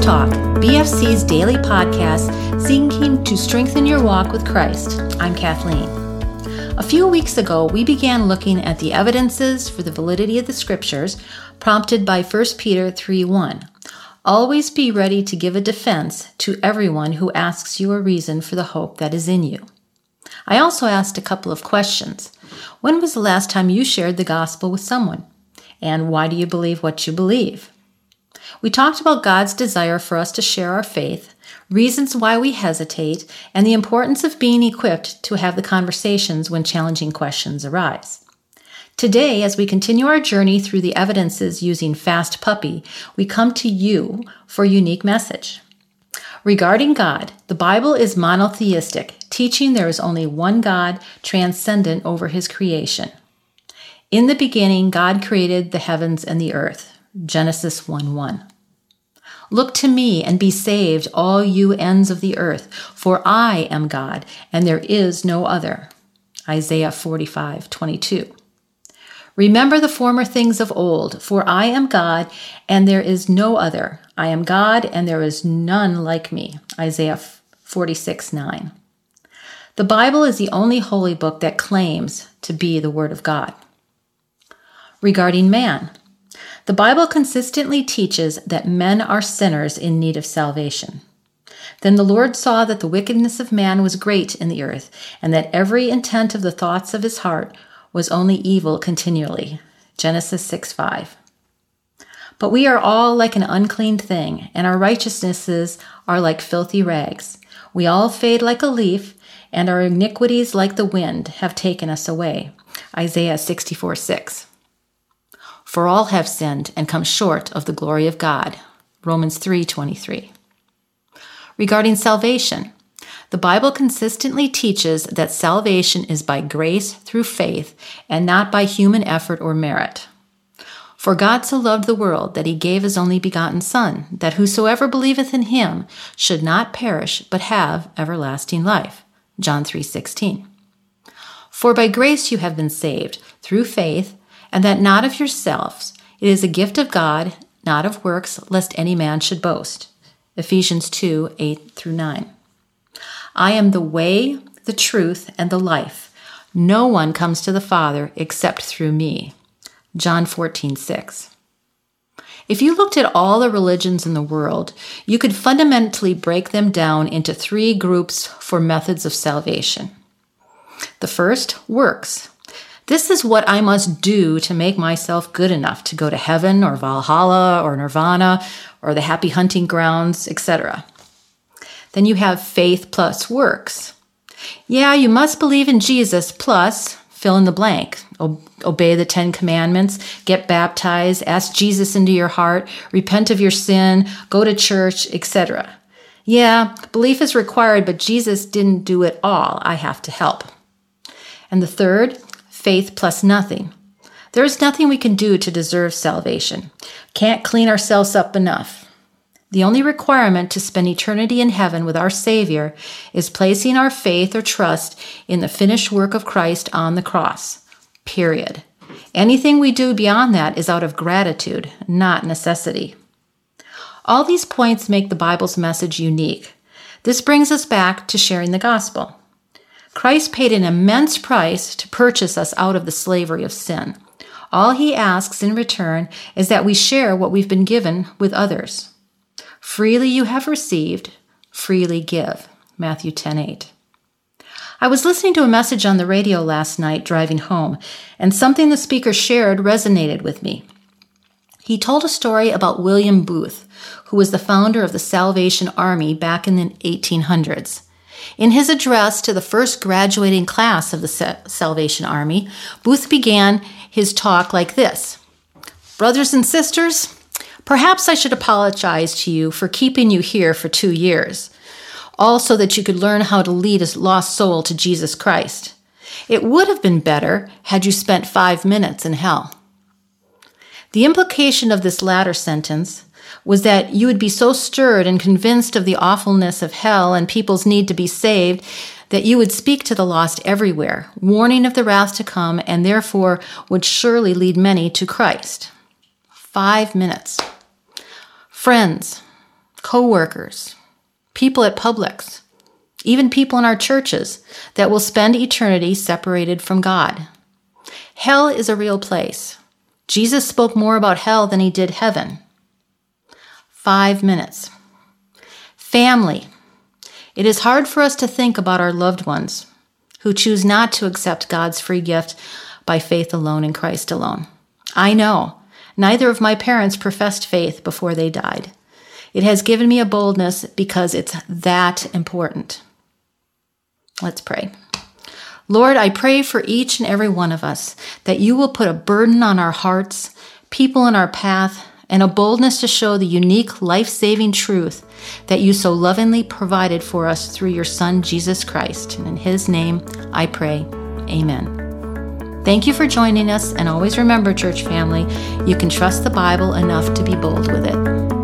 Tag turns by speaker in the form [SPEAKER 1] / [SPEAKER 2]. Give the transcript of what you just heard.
[SPEAKER 1] Talk, BFC's daily podcast seeking to strengthen your walk with Christ. I'm Kathleen. A few weeks ago, we began looking at the evidences for the validity of the scriptures prompted by 1 Peter 3 1. Always be ready to give a defense to everyone who asks you a reason for the hope that is in you. I also asked a couple of questions. When was the last time you shared the gospel with someone? And why do you believe what you believe? We talked about God's desire for us to share our faith, reasons why we hesitate, and the importance of being equipped to have the conversations when challenging questions arise. Today, as we continue our journey through the evidences using Fast Puppy, we come to you for a unique message. Regarding God, the Bible is monotheistic, teaching there is only one God transcendent over his creation. In the beginning, God created the heavens and the earth. Genesis 1 1. Look to me and be saved, all you ends of the earth, for I am God, and there is no other. Isaiah 45 22. Remember the former things of old, for I am God, and there is no other. I am God, and there is none like me. Isaiah 46 9. The Bible is the only holy book that claims to be the Word of God. Regarding man, the Bible consistently teaches that men are sinners in need of salvation. Then the Lord saw that the wickedness of man was great in the earth, and that every intent of the thoughts of his heart was only evil continually. Genesis 6 5. But we are all like an unclean thing, and our righteousnesses are like filthy rags. We all fade like a leaf, and our iniquities, like the wind, have taken us away. Isaiah 64 6. For all have sinned and come short of the glory of God. Romans 3:23. Regarding salvation, the Bible consistently teaches that salvation is by grace through faith and not by human effort or merit. For God so loved the world that he gave his only begotten Son, that whosoever believeth in him should not perish, but have everlasting life. John 3:16. For by grace you have been saved through faith, and that not of yourselves. It is a gift of God, not of works, lest any man should boast. Ephesians 2 8 through 9. I am the way, the truth, and the life. No one comes to the Father except through me. John 14 6. If you looked at all the religions in the world, you could fundamentally break them down into three groups for methods of salvation. The first, works. This is what I must do to make myself good enough to go to heaven or Valhalla or Nirvana or the happy hunting grounds, etc. Then you have faith plus works. Yeah, you must believe in Jesus plus fill in the blank. obey the 10 commandments, get baptized, ask Jesus into your heart, repent of your sin, go to church, etc. Yeah, belief is required, but Jesus didn't do it all. I have to help. And the third, faith plus nothing. There is nothing we can do to deserve salvation. Can't clean ourselves up enough. The only requirement to spend eternity in heaven with our Savior is placing our faith or trust in the finished work of Christ on the cross. Period. Anything we do beyond that is out of gratitude, not necessity. All these points make the Bible's message unique. This brings us back to sharing the gospel. Christ paid an immense price to purchase us out of the slavery of sin. All he asks in return is that we share what we've been given with others. Freely you have received, freely give. Matthew 10:8. I was listening to a message on the radio last night driving home, and something the speaker shared resonated with me. He told a story about William Booth, who was the founder of the Salvation Army back in the 1800s. In his address to the first graduating class of the Salvation Army, Booth began his talk like this Brothers and sisters, perhaps I should apologize to you for keeping you here for two years, also that you could learn how to lead a lost soul to Jesus Christ. It would have been better had you spent five minutes in hell. The implication of this latter sentence was that you would be so stirred and convinced of the awfulness of hell and people's need to be saved that you would speak to the lost everywhere, warning of the wrath to come, and therefore would surely lead many to Christ. Five minutes. Friends, co workers, people at Publix, even people in our churches, that will spend eternity separated from God. Hell is a real place. Jesus spoke more about hell than he did heaven. Five minutes. Family. It is hard for us to think about our loved ones who choose not to accept God's free gift by faith alone in Christ alone. I know neither of my parents professed faith before they died. It has given me a boldness because it's that important. Let's pray. Lord, I pray for each and every one of us that you will put a burden on our hearts, people in our path, and a boldness to show the unique life saving truth that you so lovingly provided for us through your Son, Jesus Christ. And in his name I pray. Amen. Thank you for joining us, and always remember, church family, you can trust the Bible enough to be bold with it.